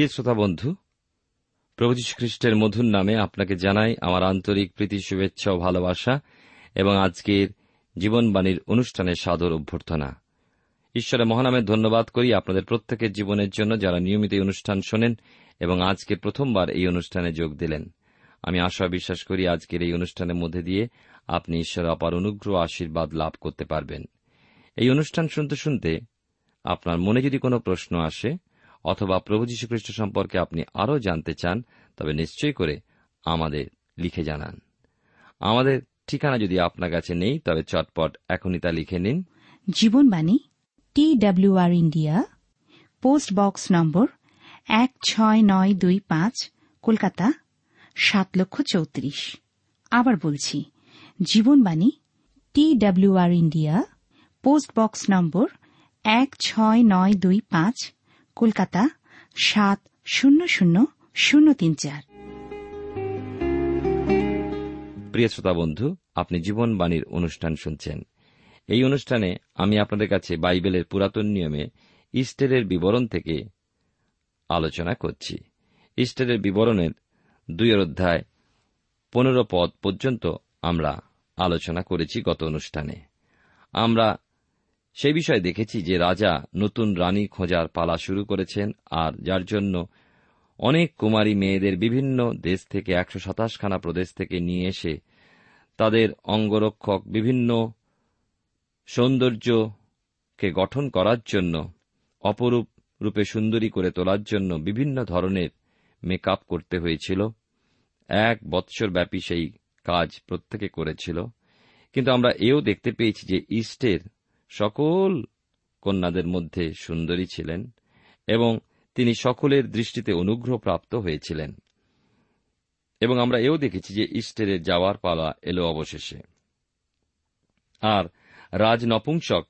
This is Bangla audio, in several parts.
প্রিয় শ্রোতা বন্ধু, প্রভু খ্রিস্টের মধুর নামে আপনাকে জানাই আমার আন্তরিক প্রীতি, শুভেচ্ছা ও ভালোবাসা এবং আজকের জীবনবাণীর অনুষ্ঠানের সাদর অভ্যর্থনা। ঈশ্বরের মহানামে ধন্যবাদ করি আপনাদের প্রত্যেকের জীবনের জন্য যারা নিয়মিত এই অনুষ্ঠান শোনেন এবং আজকে প্রথমবার এই অনুষ্ঠানে যোগ দিলেন। আমি আশা বিশ্বাস করি আজকের এই অনুষ্ঠানের মধ্যে দিয়ে আপনি ঈশ্বরের অপার অনুগ্রহ আশীর্বাদ লাভ করতে পারবেন। এই অনুষ্ঠান শুনতে শুনতে আপনার মনে যদি কোনো প্রশ্ন আসে অথবা প্রভু যীশু খ্রিস্ট সম্পর্কে আপনি আরও জানতে চান, তবে নিশ্চয় করে আমাদের লিখে জানান। আমাদের ঠিকানা যদি আপনার কাছে নেই, তবে চটপট এখনই তা লিখে নিন। Jibanbani TWR India, post box নম্বর এক ছয় নয় দুই পাঁচ, কলকাতা, সাত লক্ষ চৌত্রিশ। আবার বলছি, Jibanbani TWR India, post box নম্বর এক ছয় নয় দুই পাঁচ কলকাতা সাত শূন্য শূন্য শূন্য তিন চার। প্রিয় শ্রোতা বন্ধু, আপনি জীবনবাণীর অনুষ্ঠান শুনছেন। এই অনুষ্ঠানে আমি আপনাদের কাছে বাইবেলের পুরাতন নিয়মে ইস্টারের বিবরণ থেকে আলোচনা করছি। ইস্টারের বিবরণের দুই অধ্যায় পনেরো পদ পর্যন্ত আমরা আলোচনা করেছি গত অনুষ্ঠানে। আমরা সেই বিষয়ে দেখেছি যে রাজা নতুন রানী খোঁজার পালা শুরু করেছেন, আর যার জন্য অনেক কুমারী মেয়েদের বিভিন্ন দেশ থেকে একশো সাতাশখানা প্রদেশ থেকে নিয়ে এসে তাদের অঙ্গরক্ষক বিভিন্ন সৌন্দর্যকে গঠন করার জন্য, অপরূপ রূপে সুন্দরী করে তোলার জন্য বিভিন্ন ধরনের মেকআপ করতে হয়েছিল। এক বৎসর ব্যাপী সেই কাজ প্রত্যেকে করেছিল। কিন্তু আমরা এও দেখতে পেয়েছি যে ইস্টের সকল কন্যাদের মধ্যে সুন্দরী ছিলেন এবং তিনি সকলের দৃষ্টিতে অনুগ্রহপ্রাপ্ত হয়েছিলেন। এবং আমরা এও দেখেছি যে ইস্টেরের যাওয়ার পালা এলো অবশেষে। আর রাজ নপুংসক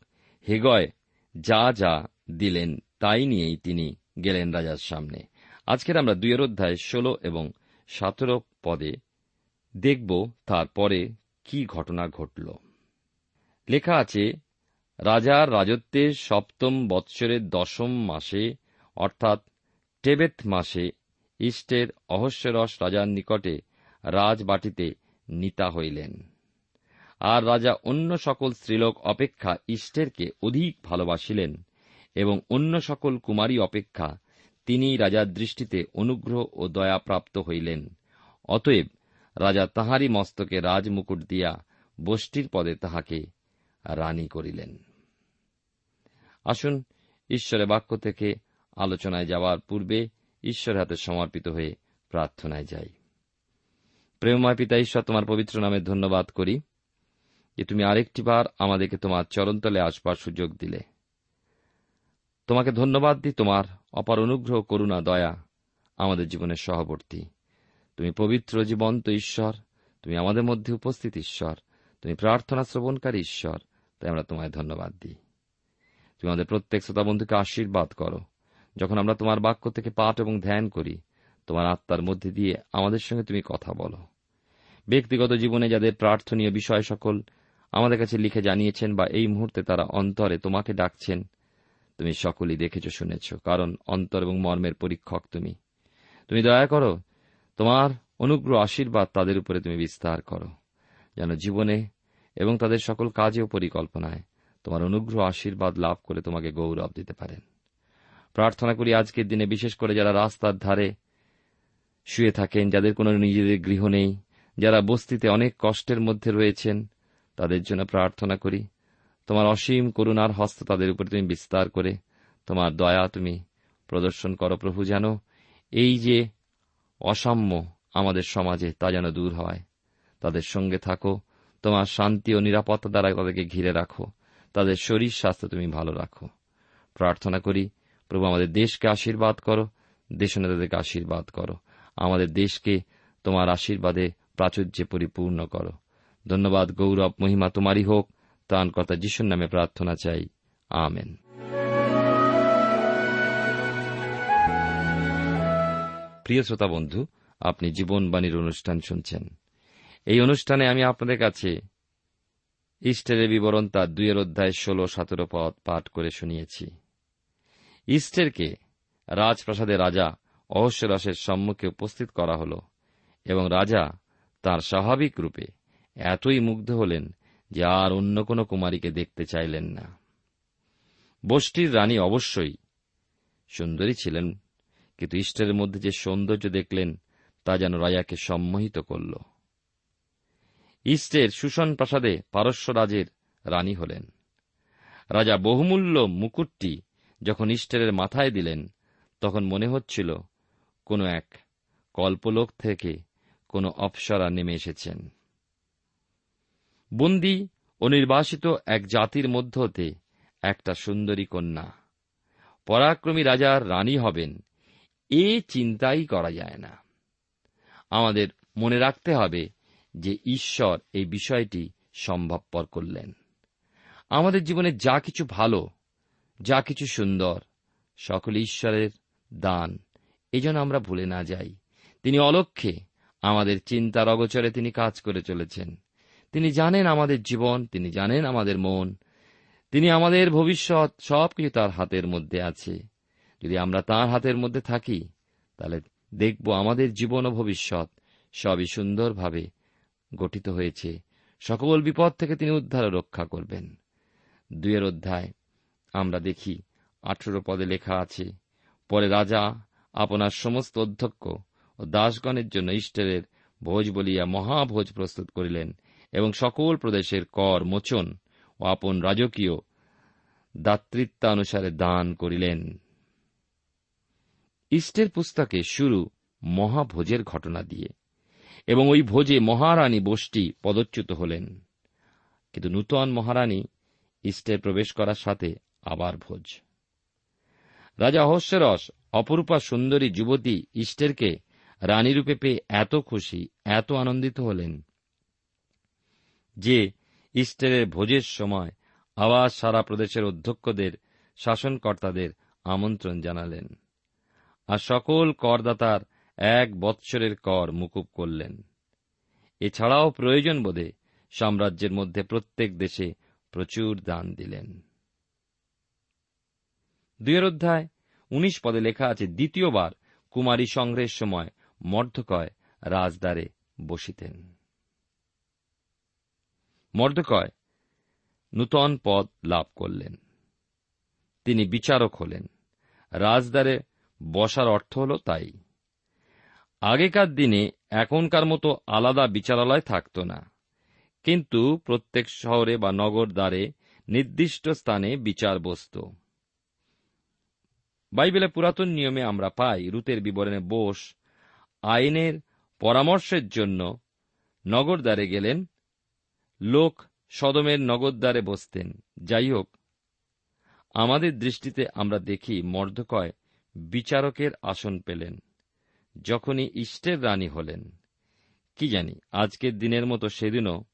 হেগয় যা যা দিলেন তাই নিয়েই তিনি গেলেন রাজার সামনে। আজকের আমরা দুইয়ের অধ্যায় ষোলো এবং সতেরো পদে দেখব তারপরে কি ঘটনা ঘটল। লেখা আছে রাজার রাজত্বের সপ্তম বৎসরের দশম মাসে, অর্থাৎ টেবেত মাসে, ইষ্টের অহস্যরস রাজার নিকটে রাজবাটিতে নিতা হইলেন। আর রাজা অন্য সকল স্ত্রীলোক অপেক্ষা ইষ্টেরকে অধিক ভালোবাসিলেন এবং অন্য সকল কুমারী অপেক্ষা তিনি রাজার দৃষ্টিতে অনুগ্রহ ও দয়াপ্রাপ্ত হইলেন। অতএব রাজা তাহারই মস্তকে রাজমুকুট দিয়া বষ্টির পদে তাহাকে রানী করিলেন। আসুন ঈশ্বরের বাক্য থেকে আলোচনায় যাওয়ার পূর্বে ঈশ্বরের হাতে সমর্পিত হয়ে প্রার্থনায় যাই। প্রেমময় পিতা, ঈশ্বর, তোমার পবিত্র নামে ধন্যবাদ করি যে তুমি আরেকটি বার আমাদেরকে তোমার চরণতলে আসবার সুযোগ দিলে। তোমাকে ধন্যবাদ দিই তোমার অপার অনুগ্রহ, করুণা, দয়া আমাদের জীবনের সহবর্তী। তুমি পবিত্র, জীবন্ত ঈশ্বর, তুমি আমাদের মধ্যে উপস্থিত ঈশ্বর, তুমি প্রার্থনা শ্রবণকারী ঈশ্বর, তাই আমরা তোমায় ধন্যবাদ দিই। তুমি আমাদের প্রত্যেক শ্রোতা বন্ধুকে আশীর্বাদ করো। যখন আমরা তোমার বাক্য থেকে পাঠ এবং ধ্যান করি, তোমার আত্মার মধ্যে দিয়ে আমাদের সঙ্গে তুমি কথা বলো। ব্যক্তিগত জীবনে যাদের প্রার্থনীয় বিষয় সকল আমাদের কাছে লিখে জানিয়েছেন বা এই মুহূর্তে তারা অন্তরে তোমাকে ডাকছেন, তুমি সকলেই দেখেছ, শুনেছ, কারণ অন্তর এবং মর্মের পরীক্ষক তুমি। তুমি দয়া করো, তোমার অনুগ্রহ আশীর্বাদ তাদের উপরে তুমি বিস্তার করো, যেন জীবনে এবং তাদের সকল কাজে ও পরিকল্পনায় তোমার অনুগ্রহ, আশীর্বাদ লাভ করে তোমাকে গৌরব দিতে পারেন। প্রার্থনা করি আজকের দিনে, বিশেষ করে যারা রাস্তার ধারে শুয়ে থাকেন, যাদের কোনো নিজেদের গৃহ নেই, যারা বস্তিতে অনেক কষ্টের মধ্যে রয়েছেন, তাদের জন্য প্রার্থনা করি, তোমার অসীম করুণার হস্ত তাদের উপর তুমি বিস্তার করে, তোমার দয়া তুমি প্রদর্শন করো। প্রভু, যেন এই যে অসাম্য আমাদের সমাজে তা যেন দূর হয়, তাদের সঙ্গে থাকো, তোমার শান্তি ও নিরাপত্তা দ্বারা তাদেরকে ঘিরে রাখো। তাদের শরীর স্বাস্থ্য তুমি ভালো রাখো। প্রার্থনা করি, প্রভু আমাদের দেশকে আশীর্বাদ করো দেশ নেতাদেরকে আশীর্বাদ করো। আমাদের দেশকে তোমার আশীর্বাদে প্রাচুর্যে পরিপূর্ণ করো। ধন্যবাদ, গৌরব, মহিমা তোমারই হোক। ত্রাণকর্তা যিশুর নামে প্রার্থনা চাই। আমেন। প্রিয় শ্রোতা বন্ধু, আপনি জীবনবাণীর অনুষ্ঠান শুনছেন। এই অনুষ্ঠানে আমি আপনাদের কাছে ইস্টারের বিবরণ তার দুইয়ের অধ্যায় ষোলো, সতেরো পদ পাঠ করে শুনিয়েছি। ইস্টেরকে রাজপ্রাসাদে রাজা অহস্যরসের সম্মুখে উপস্থিত করা হল এবং রাজা তার স্বাভাবিক রূপে এতই মুগ্ধ হলেন যে আর অন্য কোন কুমারীকে দেখতে চাইলেন না। বষ্টির রানী অবশ্যই সুন্দরী ছিলেন, কিন্তু ইষ্টের মধ্যে যে সৌন্দর্য দেখলেন তা যেন রাজাকে সম্মোহিত করল। ইষ্টের সুষণ প্রাসাদে পারস্য রাজের রানী হলেন। রাজা বহুমূল্য মুকুটটি যখন ইষ্টের মাথায় দিলেন, তখন মনে হচ্ছিল কোনো এক কল্পলোক থেকে কোনো অপ্সরা নেমে এসেছেন। বন্দী ও নির্বাসিত এক জাতির মধ্য হতে একটা সুন্দরী কন্যা। পরাক্রমী রাজার রানী হবেন, এ চিন্তাই করা যায় না। আমাদের মনে রাখতে হবে যে ঈশ্বর এই বিষয়টি সম্ভবপর করলেন। আমাদের জীবনে যা কিছু ভালো, যা কিছু সুন্দর, সকল ঈশ্বরের দান এজন্য আমরা ভুলে না যাই। তিনি অলক্ষে আমাদের চিন্তার অগোচরে তিনি কাজ করে চলেছেন। তিনি জানেন আমাদের জীবন, তিনি জানেন আমাদের মন, তিনি আমাদের ভবিষ্যৎ, সবকিছু তার হাতের মধ্যে আছে। যদি আমরা তার হাতের মধ্যে থাকি, তাহলে দেখব আমাদের জীবন ও ভবিষ্যৎ সবই সুন্দরভাবে গঠিত হয়েছে। সকল বিপদ থেকে তিনি উদ্ধার রক্ষা করবেন। দুয়ের অধ্যায়, আমরা দেখি, আঠেরো পদে লেখা আছে, পরে রাজা আপনার সমস্ত অধ্যক্ষ ও দাসগণের জন্য ইষ্টের ভোজ বলিয়া মহাভোজ প্রস্তুত করিলেন এবং সকল প্রদেশের কর, মোচন ও আপন রাজকীয় দাতৃত্বানুসারে দান করিলেন। ইষ্টের পুস্তকে শুরু মহাভোজের ঘটনা দিয়ে। এবং ওই ভোজে মহারানী বষ্টি পদচ্যুত হলেন। কিন্তু নূতন মহারানী ইস্টে প্রবেশ করার সাথে আবার ভোজ। রাজা অহস্যরস, অপরূপা সুন্দরী যুবতী ইষ্টেরকে রানীরূপে পেয়ে এত খুশি, এত আনন্দিত হলেন যে ইস্টারের ভোজের সময় আবার সারা প্রদেশের অধ্যক্ষদের, শাসনকর্তাদের আমন্ত্রণ জানালেন। আর সকল করদাতার এক বৎসরের কর মুকুব করলেন। এছাড়াও প্রয়োজন বোধে সাম্রাজ্যের মধ্যে প্রত্যেক দেশে প্রচুর দান দিলেন। দুয়ের অধ্যায় উনিশ পদে লেখা আছে, দ্বিতীয়বার কুমারী সংগ্রহের সময় মর্ধকয় রাজদ্বারে বসিতেন। মর্দকয় নূতন পদ লাভ করলেন। তিনি বিচারক হলেন। রাজদারে বসার অর্থ হল তাই। আগেকার দিনে এখনকার মতো আলাদা বিচারালয় থাকত না। কিন্তু প্রত্যেক শহরে বা নগর দ্বারে নির্দিষ্ট স্থানে বিচার বসত। বাইবেলে পুরাতন নিয়মে আমরা পাই, রুতের বিবরণে বোস আইনের পরামর্শের জন্য নগরদ্বারে গেলেন, লোক সদমের নগরদ্বারে বসতেন। যাই হোক, আমাদের দৃষ্টিতে আমরা দেখি মর্ধকয় বিচারকের আসন পেলেন। যখনই ইষ্টের রানী হলেন। কি জানি, আজকের দিনের মতো সেদিনও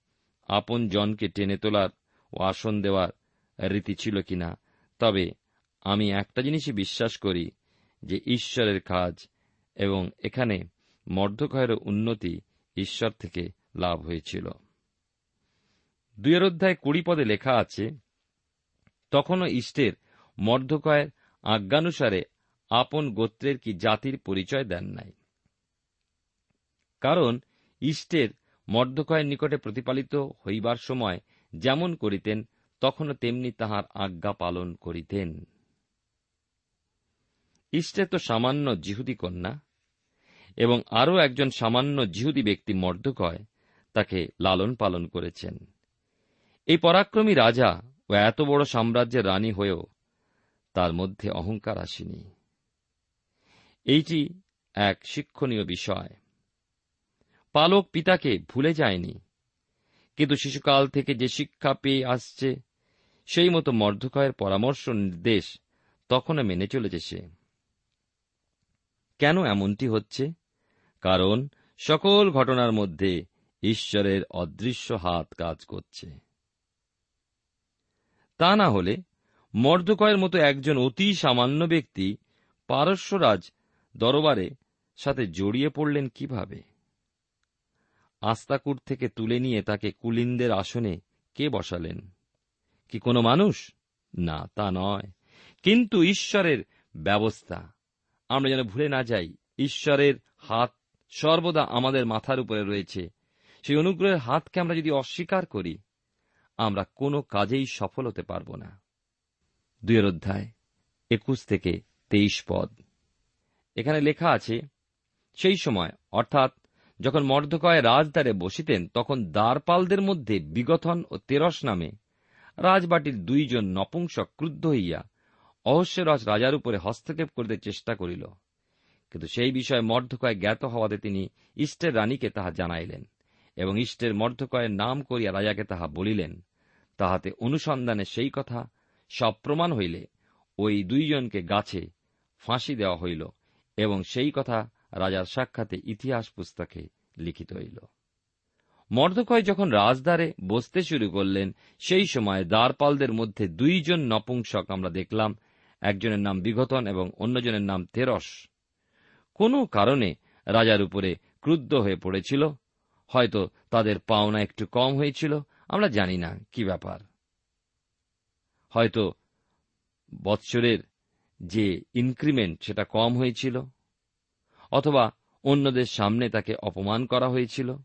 আপন জনকে টেনে তোলার ও আসন দেওয়ার রীতি ছিল কিনা। তবে আমি একটা জিনিসই বিশ্বাস করি যে ঈশ্বরের কাজ এবং এখানে মর্ধকয়ের উন্নতি ঈশ্বর থেকে লাভ হয়েছিল। দুয়ের অধ্যায় কুড়ি পদে লেখা আছে, তখনও ইষ্টের মর্ধকয়ের আজ্ঞানুসারে আপন গোত্রের কি জাতির পরিচয় দেন নাই? কারণ ইষ্টের মর্ধকয়ের নিকটে প্রতিপালিত হইবার সময় যেমন করিতেন, তখনও তেমনি তাহার আজ্ঞা পালন করিতেন। ইষ্টে তো সামান্য জিহুদি কন্যা, এবং আরও একজন সামান্য জিহুদি ব্যক্তি মর্ধকয় তাকে লালন পালন করেছেন। এই পরাক্রমী রাজা ও এত বড় সাম্রাজ্যের রানী হয়েও তার মধ্যে অহংকার আসেনি। এইটি এক শিক্ষণীয় বিষয়। পালক পিতাকে ভুলে যায়নি, কিন্তু শিশুকাল থেকে যে শিক্ষা পেয়ে আসছে, সেই মতো মর্ধকয়ের পরামর্শ নির্দেশ তখনও মেনে চলেছে সে। কেন এমনটি হচ্ছে? কারণ সকল ঘটনার মধ্যে ঈশ্বরের অদৃশ্য হাত কাজ করছে। তা না হলে মর্দকয়ের মতো একজন অতি সামান্য ব্যক্তি পারস্যরাজ দরবারে সাথে জড়িয়ে পড়লেন কীভাবে? আস্তাকুট থেকে তুলে নিয়ে তাকে কুলিনদের আসনে কে বসালেন? কি কোনো মানুষ? না, তা নয়। কিন্তু ঈশ্বরের ব্যবস্থা। আমরা যেন ভুলে না যাই, ঈশ্বরের হাত সর্বদা আমাদের মাথার উপরে রয়েছে। সেই অনুগ্রহের হাতকে আমরা যদি অস্বীকার করি, আমরা কোনো কাজেই সফল হতে পারব না। দুয়ের অধ্যায়, একুশ থেকে তেইশ পদ। এখানে লেখা আছে, সেই সময়, অর্থাৎ যখন মর্দকয় রাজদ্বারে বসিতেন, তখন দ্বারপালদের মধ্যে বিগথন ও তেরস নামে রাজবাটির দুইজন নপুংসক ক্রুদ্ধ হইয়া অহস্যরস রাজার উপরে হস্তক্ষেপ করিতে চেষ্টা করিল। কিন্তু সেই বিষয়ে মর্ধকয় জ্ঞাত হওয়াতে তিনি ইষ্টের রানীকে তাহা জানাইলেন এবং ইষ্টের মর্ধকয়ের নাম করিয়া রাজাকে তাহা বলিলেন। তাহাতে অনুসন্ধানে সেই কথা সব প্রমাণ হইলে ওই দুইজনকে গাছে ফাঁসি দেওয়া হইল এবং সেই কথা রাজার সাক্ষাতে ইতিহাস পুস্তকে লিখিত হইল। মর্দকয় যখন রাজদ্বারে বসতে শুরু করলেন, সেই সময় দ্বারপালদের মধ্যে দুইজন নপুংসক আমরা দেখলাম, একজনের নাম বিঘতন এবং অন্যজনের নাম তেরস। কোনো কারণে রাজার উপরে ক্রুদ্ধ হয়ে পড়েছিল, হয়তো তাদের পাওনা একটু কম হয়েছিল, আমরা জানি না কি ব্যাপার। হয়তো বৎসরের যে ইনক্রিমেন্ট সেটা কম হয়েছিল, অথবা অন্যদের সামনে তাকে অপমান করা হয়েছিল,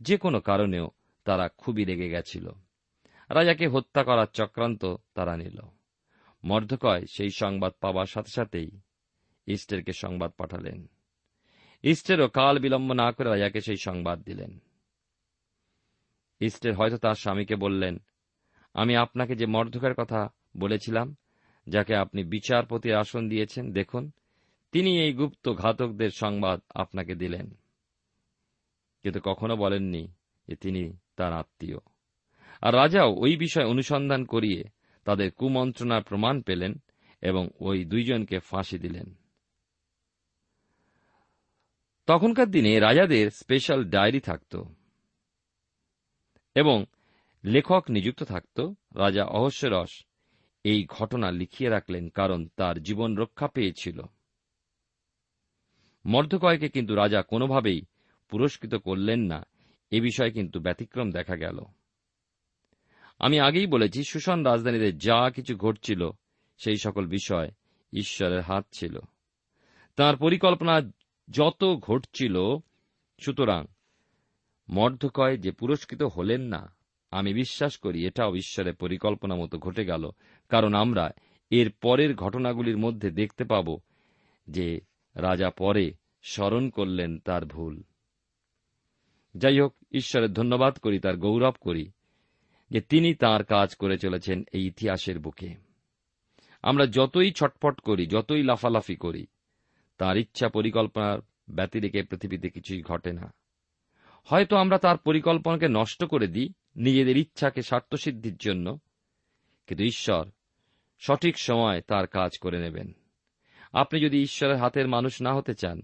যে কোনো কারণেও তারা খুবই রেগে গেছিল। রাজাকে হত্যা করার চক্রান্ত তারা নিল। মর্ধকয় সেই সংবাদ পাওয়ার সাথে সাথেই ইস্টেরকে সংবাদ পাঠালেন। ইস্টেরও কাল বিলম্ব না করে রাজাকে সেই সংবাদ দিলেন। ইস্টের হয়তো তার স্বামীকে বললেন, আমি আপনাকে যে মর্ধকের কথা বলেছিলাম যাকে আপনি বিচারপতির আসন দিয়েছেন, দেখুন, তিনি এই গুপ্ত ঘাতকদের সংবাদ আপনাকে দিলেন। কিন্তু কখনো বলেননি যে তিনি তার আত্মীয়। আর রাজাও ওই বিষয় অনুসন্ধান করিয়ে তাদের কুমন্ত্রণার প্রমাণ পেলেন এবং ওই দুইজনকে ফাঁসি দিলেন। তখনকার দিনে রাজাদের স্পেশাল ডায়েরি থাকত এবং লেখক নিযুক্ত থাকত রাজা অহস্যরস এই ঘটনা লিখিয়ে রাখলেন কারণ তার জীবন রক্ষা পেয়েছিল। মর্ধকয়কে কিন্তু রাজা কোনোভাবেই পুরস্কৃত করলেন না। এ বিষয়ে কিন্তু ব্যতিক্রম দেখা গেল। আমি আগেই বলেছি সুশান রাজধানীতে যা কিছু ঘটছিল, সেই সকল বিষয় ঈশ্বরের হাত ছিল। তার পরিকল্পনা যত ঘটছিল, সুতরাং মর্ধকয় যে পুরস্কৃত হলেন না আমি বিশ্বাস করি এটাও ঈশ্বরের পরিকল্পনা মতো ঘটে গেল। কারণ আমরা এর পরের ঘটনাগুলির মধ্যে দেখতে পাব যে রাজা পরে স্মরণ করলেন তার ভুল। যাই হোক, ঈশ্বরের ধন্যবাদ করি, তার গৌরব করি যে তিনি তার কাজ করে চলেছেন এই ইতিহাসের বুকে। আমরা যতই ছটফট করি, যতই লাফালাফি করি, তার ইচ্ছা পরিকল্পনার ব্যতিরেকে পৃথিবীতে কিছুই ঘটে না। হয়তো আমরা তার পরিকল্পনাকে নষ্ট করে দিই নিজেদের ইচ্ছাকে স্বার্থসিদ্ধির জন্য, কিন্তু ঈশ্বর সঠিক সময় তার কাজ করে নেবেন। আপনি যদি ঈশ্বরের হাতের মানুষ না হতে চান,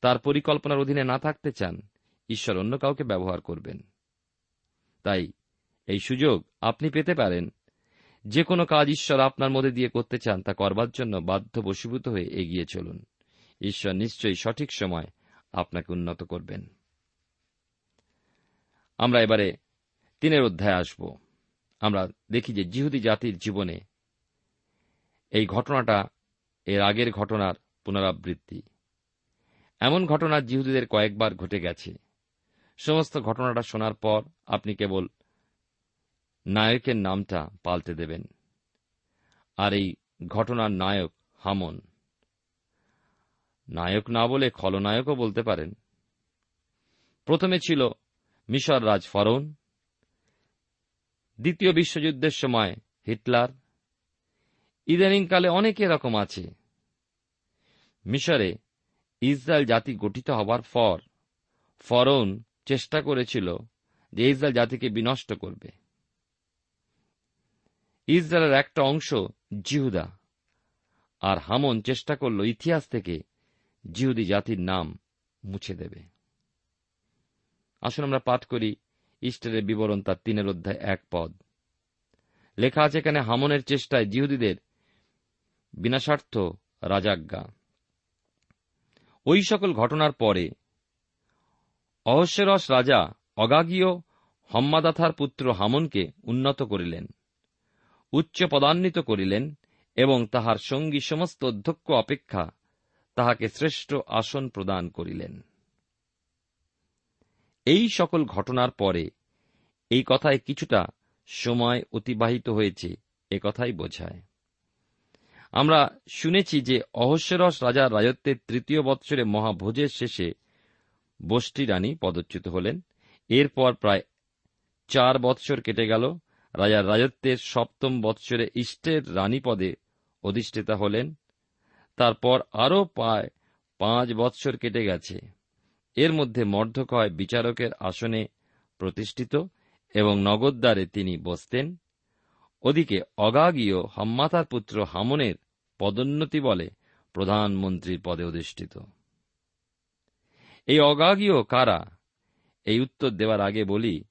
তার পরিকল্পনার অধীনে না থাকতে চান, ঈশ্বর অন্য কাউকে ব্যবহার করবেন। তাই এই সুযোগ আপনি পেতে পারেন। যে কোনো কাজ ঈশ্বর আপনার মধ্যে দিয়ে করতে চান, তা করবার জন্য বাধ্য বশীভূত হয়ে এগিয়ে চলুন। ঈশ্বর নিশ্চয়ই সঠিক সময় আপনাকে উন্নত করবেন। আমরা এবারে তিনের অধ্যায় আসব। আমরা দেখি যে জিহুদি জাতির জীবনে এই ঘটনাটা এর আগের ঘটনার পুনরাবৃত্তি। এমন ঘটনা জিহুদিদের কয়েকবার ঘটে গেছে। সমস্ত ঘটনাটা শোনার পর আপনি কেবল নায়কের নামটা পাল্টে দেবেন। আর এই ঘটনার নায়ক হামন। নায়ক না বলে খলনায়কও বলতে পারেন। প্রথমে ছিল মিশর রাজ ফরৌন দ্বিতীয় বিশ্বযুদ্ধের সময় হিটলার, ইদানিংকালে অনেক এরকম আছে। মিশরে ইসরায়েল জাতি গঠিত হবার পর ফরন চেষ্টা করেছিল যে ইসরায়েল জাতিকে বিনষ্ট করবে। ইসরায়েলের একটা অংশ জিহুদা, আর হামন চেষ্টা করল ইতিহাস থেকে জিহুদি জাতির নাম মুছে দেবে। আসুন আমরা পাঠ করি ইস্টারের বিবরণ তার তিনের অধ্যায় এক পদ। লেখা আছে এখানে, হামনের চেষ্টায় জিহুদিদের বিনাশার্থ রাজাজ্ঞা। ওই সকল ঘটনার পরে অহস্যরস রাজা অগাগীয় হম্মাদাথার পুত্র হামনকে উন্নত করিলেন, উচ্চ পদান্বিত করিলেন এবং তাহার সঙ্গী সমস্ত অধ্যক্ষ অপেক্ষা তাহাকে শ্রেষ্ঠ আসন প্রদান করিলেন। এই সকল ঘটনার পরে এই কথায় কিছুটা সময় অতিবাহিত হয়েছে, এ কথাই বোঝায়। আমরা শুনেছি যে অহস্যরস রাজার রাজত্বের তৃতীয় বৎসরে মহাভোজের শেষে বষ্টি রানী পদচ্যুত হলেন। এরপর প্রায় চার বৎসর কেটে গেল। রাজার রাজত্বের সপ্তম বৎসরে ইষ্টের রানী পদে অধিষ্ঠিতা হলেন। তারপর আরও প্রায় পাঁচ বৎসর কেটে গেছে। এর মধ্যে মর্ধকয় বিচারকের আসনে প্রতিষ্ঠিত এবং নগদ্বারে তিনি বসতেন। ওদিকে অগাগীয় হাম্মাতার পুত্র হামনের পদোন্নতি বলে প্রধানমন্ত্রীর পদে অধিষ্ঠিত। এই অগাগীয় কারা? এই উত্তর দেওয়ার আগে বলি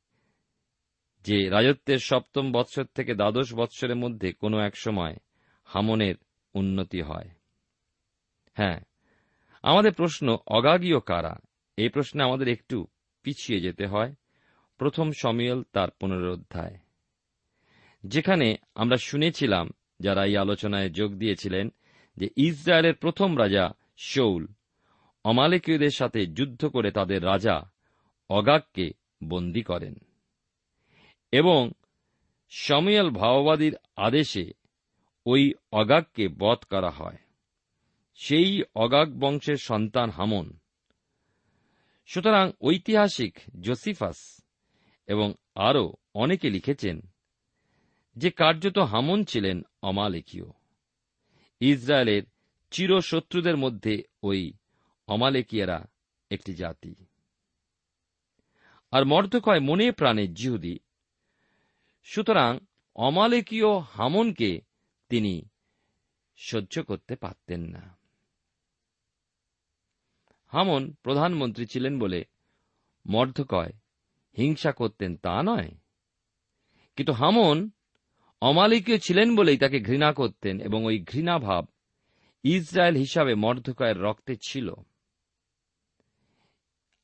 যে রাজত্বের সপ্তম বৎসর থেকে দ্বাদশ বৎসরের মধ্যে কোনো এক সময় হামনের উন্নতি হয়। হ্যাঁ আমাদের প্রশ্ন অগাগীয় কারা? এই প্রশ্নে আমাদের একটু পিছিয়ে যেতে হয়। প্রথম সমিয়ল তার পুনরুদ্ধায় যেখানে আমরা শুনেছিলাম, যারা এই আলোচনায় যোগ দিয়েছিলেন, যে ইসরায়েলের প্রথম রাজা শৌল অমালেকীয়দের সাথে যুদ্ধ করে তাদের রাজা অগাককে বন্দী করেন এবং সমীয়ল ভাওবাদীর আদেশে ওই অগাককে বধ করা হয়। সেই অগাগ বংশের সন্তান হামন সুতরাং ঐতিহাসিক জোসিফাস এবং আরও অনেকে লিখেছেন যে কার্যত হামন ছিলেন অমালেকীয় ইসরায়েলের চিরশত্রুদের মধ্যে ওই অমালেকিয়ারা একটি জাতি। আর মর্দকয় মনে প্রাণে জিহুদি। সুতরাং অমালেকীয় হামনকে তিনি সহ্য করতে পারতেন না। হামন প্রধানমন্ত্রী ছিলেন বলে মর্ধকয় হিংসা করতেন তা নয়। কিন্তু হামন অমালিকীয় ছিলেন বলেই তাকে ঘৃণা করতেন এবং ওই ঘৃণাভাব ইসরায়েল হিসাবে মর্ধকয়ের রক্তে ছিল।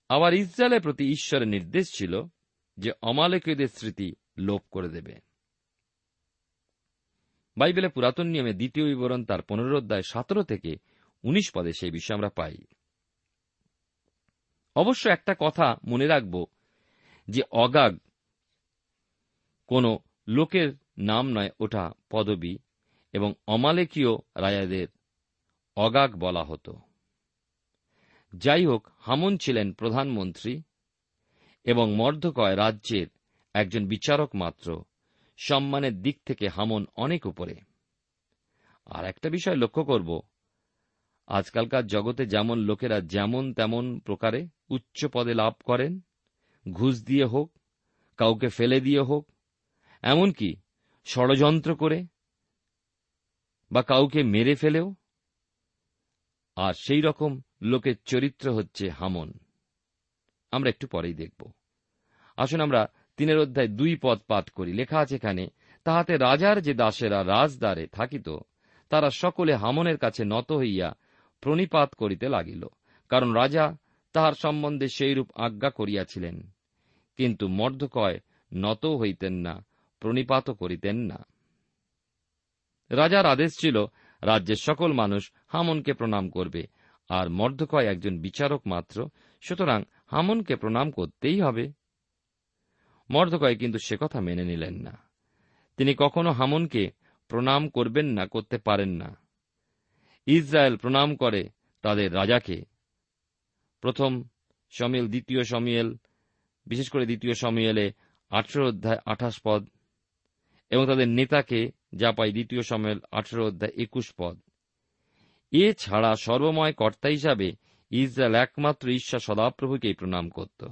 আবার ইসরায়েলের প্রতি ঈশ্বরের নির্দেশ ছিল যে অমালিকীয়দের স্মৃতি লোপ করে দেবে। বাইবেলে পুরাতন নিয়মে দ্বিতীয় বিবরণ তার পুনরোধ্যায় সতেরো থেকে উনিশ পদে সেই বিষয়ে আমরা পাই। অবশ্য একটা কথা মনে রাখব যে অগাগ কোনো লোকের নাম নয় ওটা পদবী এবং অমালেকীয় রাজাদের অগাগ বলা হতো। যাই হোক হামুন ছিলেন প্রধানমন্ত্রী এবং মর্ধকয় রাজ্যের একজন বিচারক মাত্র। সম্মানের দিক থেকে হামন অনেক উপরে। আর একটা বিষয় লক্ষ্য করব, আজকালকার জগতে যেমন লোকেরা যেমন তেমন প্রকারে উচ্চ পদে লাভ করেন, ঘুষ দিয়ে হোক, কাউকে ফেলে দিয়ে হোক, এমনকি ষড়যন্ত্র করে বা কাউকে মেরে ফেলেও। আর সেই রকম লোকের চরিত্র হচ্ছে হামন। আমরা একটু পরেই দেখব। আসুন আমরা তিনের অধ্যায় দুই পদ পাঠ করি। লেখা আছে এখানে, তাহাতে রাজার যে দাসেরা রাজদ্বারে থাকিত, তারা সকলে হামনের কাছে নত হইয়া প্রণিপাত করিতে লাগিল। কারণ রাজা তাহার সম্বন্ধে সেইরূপ আজ্ঞা করিয়াছিলেন। কিন্তু মর্ধকয় নত হইতেন না প্রণিপাতও করিতেন না। রাজার আদেশ ছিল, রাজ্যের সকল মানুষ হামনকে প্রণাম করবে, আর মর্ধকয় একজন বিচারক মাত্র, সুতরাং হামনকে প্রণাম করতেই হবে। মর্ধকয় কিন্তু সে কথা মেনে নিলেন না। তিনি কখনো হামনকে প্রণাম করবেন না, করতে পারেন না। ইসরায়েল প্রণাম করে তাদের রাজাকে প্রথম সমিয়েল দ্বিতীয় সমিয়েল বিশেষ করে দ্বিতীয় সমিয়েলে আঠেরো অধ্যায় আঠাশ পদ, এবং তাদের নেতাকে যা পাই দ্বিতীয় সমিয়েল আঠেরো অধ্যায় একুশ পদ। এ ছাড়া সর্বময় কর্তা হিসাবে ইসরায়েল একমাত্র ঈশ্বর সদাপ্রভুকেই প্রণাম করত।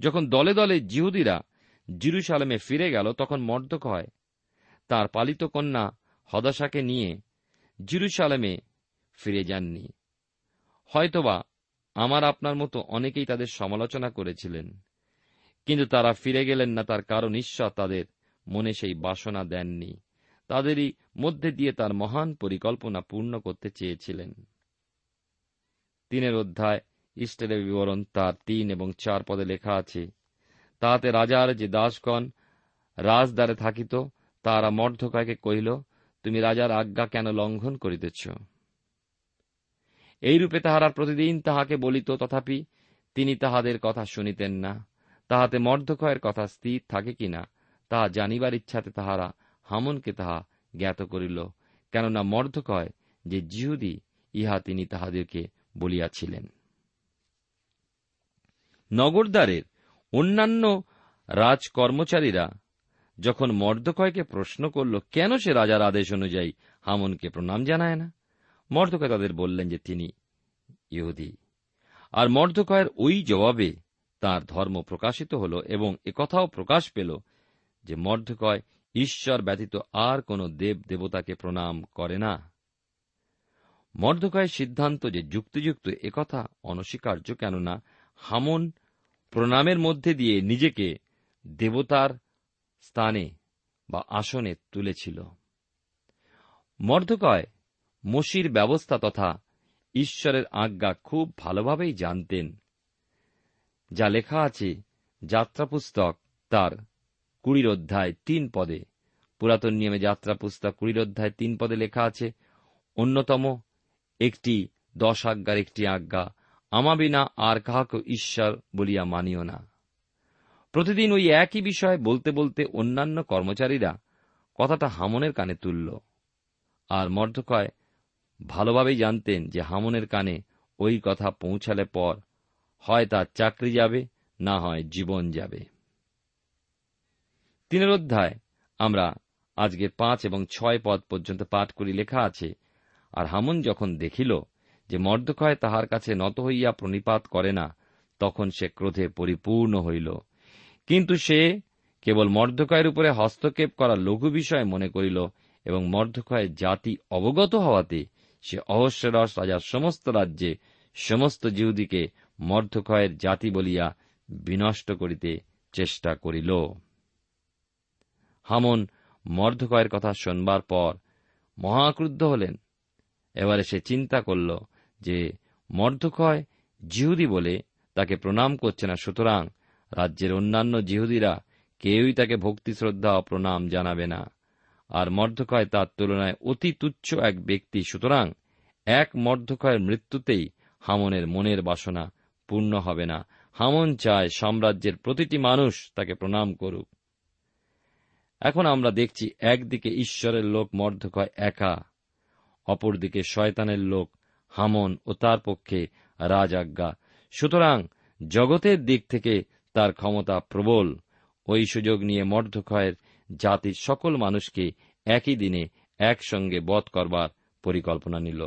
যখন দলে দলে জিহুদিরা জিরুসালামে ফিরে গেল, তখন মর্দক হয়। তার পালিত কন্যা হদাশাকে নিয়ে জিরুসালামে ফিরে যাননি। হয়তোবা আমার আপনার মতো অনেকেই তাদের সমালোচনা করেছিলেন, কিন্তু তারা ফিরে গেলেন না তার কারণ ঈশ্বর তাদের মনে সেই বাসনা দেননি, তাদেরই মধ্যে দিয়ে তার মহান পরিকল্পনা পূর্ণ করতে চেয়েছিলেন। তিনের অধ্যায় ইস্টের বিবরণ তার তিন এবং চার পদে লেখা আছে, তাহাতে রাজার যে দাসগণ রাজদ্বারে থাকিত তারা মর্ধকায়কে কহিল, তুমি রাজার আজ্ঞা কেন লঙ্ঘন করিতেছ? এইরূপে তাহারা প্রতিদিন তাহাকে বলিত, তথাপি তিনি তাহাদের কথা শুনিতেন না। তাহাতে মর্ধকয়ের কথা স্থির থাকে কিনা তাহা জানিবার ইচ্ছাতে তাহারা হামনকে তাহা জ্ঞাত করিল, কেননা মর্ধকয় যে জিহুদি, ইহা তিনি তাহাদেরকে বলিয়াছিলেন। নগরদ্বারের অন্যান্য রাজকর্মচারীরা যখন মর্দকয়কে প্রশ্ন করল, কেন সে রাজার আদেশ অনুযায়ী হামনকে প্রণাম জানায় না? মর্দকয় তাদের বললেন যে তিনি ইহুদি। আর মর্দকয়ের ওই জবাবে তার ধর্ম প্রকাশিত হল এবং একথাও প্রকাশ পেল যে মর্দকয় ঈশ্বর ব্যতীত আর কোন দেব দেবতাকে প্রণাম করে না। মর্দকয়ের সিদ্ধান্ত যে যুক্তিযুক্ত একথা অনস্বীকার্য কেননা হামন প্রণামের মধ্যে দিয়ে নিজেকে দেবতার স্থানে বা আসনে তুলেছিল। মর্ধকয় মসির ব্যবস্থা তথা ঈশ্বরের আজ্ঞা খুব ভালোভাবেই জানতেন। যা লেখা আছে যাত্রা পুস্তক তার কুড়ির অধ্যায় তিন পদে। পুরাতন নিয়মে যাত্রা পুস্তক কুড়ির অধ্যায় তিন পদে লেখা আছে, অন্যতম একটি দশ আজ্ঞার একটি আজ্ঞা আমা বিনা আর কাহাকে ঈশ্বর বলিয়া মানিও না। প্রতিদিন ওই একই বিষয় বলতে বলতে অন্যান্য কর্মচারীরা কথাটা হামনের কানে তুলল। আর মর্ধকয় ভালোভাবেই জানতেন যে হামনের কানে ওই কথা পৌঁছালে পর হয় তার চাকরি যাবে, না হয় জীবন যাবে। তিনের অধ্যায়, আমরা আজকের পাঁচ এবং ছয় পদ পর্যন্ত পাঠ করি, লেখা আছে, আর হামন যখন দেখিল যে মর্দকয় তাহার কাছে নত হইয়া প্রণিপাত করে না, তখন সে ক্রোধে পরিপূর্ণ হইল। কিন্তু সে কেবল মর্দকয়ের উপরে হস্তক্ষেপ করা লঘু বিষয় মনে করিল এবং মর্দকয়ের জাতি অবগত হওয়াতে সে অহস্যরস রাজার সমস্ত রাজ্যে, সমস্ত জিহুদিকে মর্ধকয়ের জাতি বলিয়া বিনষ্ট করিতে চেষ্টা করিল। হামন মর্ধকয়ের কথা শোনবার পর মহাক্রুদ্ধ হলেন। এবারে সে চিন্তা করল যে মর্ধকয় জিহুদি বলে তাকে প্রণাম করছে না, সুতরাং রাজ্যের অন্যান্য জিহুদিরা কেউই তাকে ভক্তি শ্রদ্ধা ও প্রণাম জানাবে না। আর মর্ধকয় তার তুলনায় অতি তুচ্ছ এক ব্যক্তি। সুতরাং এক মর্ধকয়ের মৃত্যুতেই হামনের মনের বাসনা পূর্ণ হবে না। হামন চায় সাম্রাজ্যের প্রতিটি মানুষ তাকে প্রণাম করুক। এখন আমরা দেখছি একদিকে ঈশ্বরের লোক মর্ধকয় একা, অপরদিকে শয়তানের লোক হামন ও তার পক্ষে রাজাজ্ঞা। সুতরাং জগতের দিক থেকে তার ক্ষমতা প্রবল। ওই সুযোগ নিয়ে মর্ধক্ষয়ের জাতির সকল মানুষকে একই দিনে একসঙ্গে বধ করবার পরিকল্পনা নিল।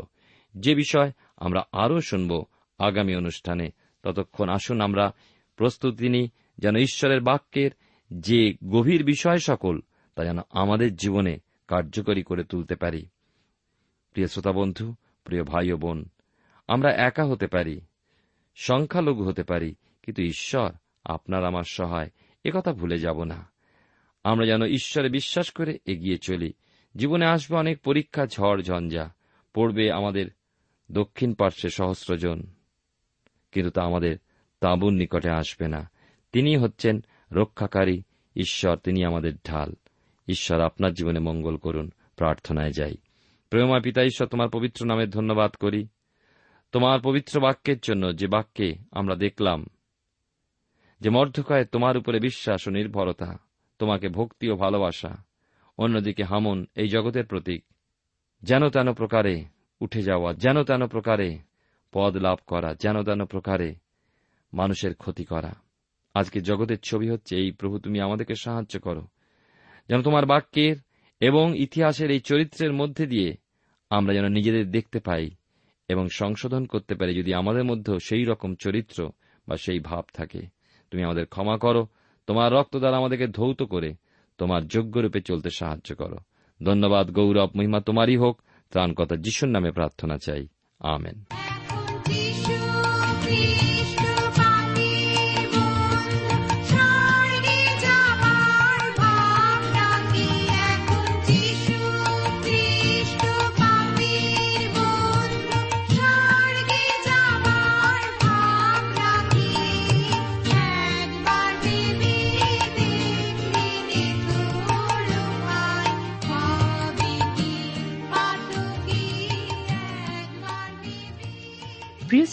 যে বিষয় আমরা আরও শুনব আগামী অনুষ্ঠানে, ততক্ষণ আসুন আমরা প্রস্তুতি নিই যেন ঈশ্বরের বাক্যের যে গভীর বিষয় সকল, তা যেন আমাদের জীবনে কার্যকরী করে তুলতে পারি। প্রিয় শ্রোতা বন্ধু, প্রিয় ভাই ও বোন, আমরা একা হতে পারি, সংখ্যালঘু হতে পারি, কিন্তু ঈশ্বর আপনার আমার সহায় একথা ভুলে যাব না। আমরা যেন ঈশ্বরে বিশ্বাস করে এগিয়ে চলি। জীবনে আসবে অনেক পরীক্ষা, ঝড়, ঝঞ্ঝা। পড়বে আমাদের দক্ষিণ পার্শ্বে সহস্রজন। কিন্তু তা আমাদের তাঁবুর নিকটে আসবে না। তিনি হচ্ছেন রক্ষাকারী ঈশ্বর, তিনি আমাদের ঢাল। ঈশ্বর আপনার জীবনে মঙ্গল করুন, প্রার্থনায় যাই। প্রেমা পিতা ঈশ্বর, তোমার পবিত্র নামে ধন্যবাদ করি। তোমার পবিত্র বাক্যের জন্য যে বাক্যে আমরা দেখলাম, যে মর্ধকায় তোমার উপরে বিশ্বাস ও নির্ভরতা তোমাকে ভক্তি ও ভালোবাসা। অন্যদিকে হামন, এই জগতের প্রতীক। যেন তেন প্রকারে উঠে যাওয়া, যেন তেন প্রকারে পদ লাভ করা, যেন তেন প্রকারে মানুষের ক্ষতি করা। আজকে জগতের ছবি হচ্ছে এই। প্রভু, তুমি আমাদেরকে সাহায্য করো। যেন তোমার বাক্যের এবং ইতিহাসের এই চরিত্রের মধ্যে দিয়ে আমরা যেন নিজেদের দেখতে পাই এবং সংশোধন করতে পারি যদি আমাদের মধ্যেও সেই রকম চরিত্র বা সেই ভাব থাকে। তুমি আমাদের ক্ষমা করো তোমার রক্ত দ্বারা আমাদেরকে ধৌত করে তোমার যোগ্যরূপে চলতে সাহায্য করো। ধন্যবাদ গৌরব, মহিমা তোমারই হোক। ত্রাণকতা যিশুর নামে প্রার্থনা চাই। আমেন।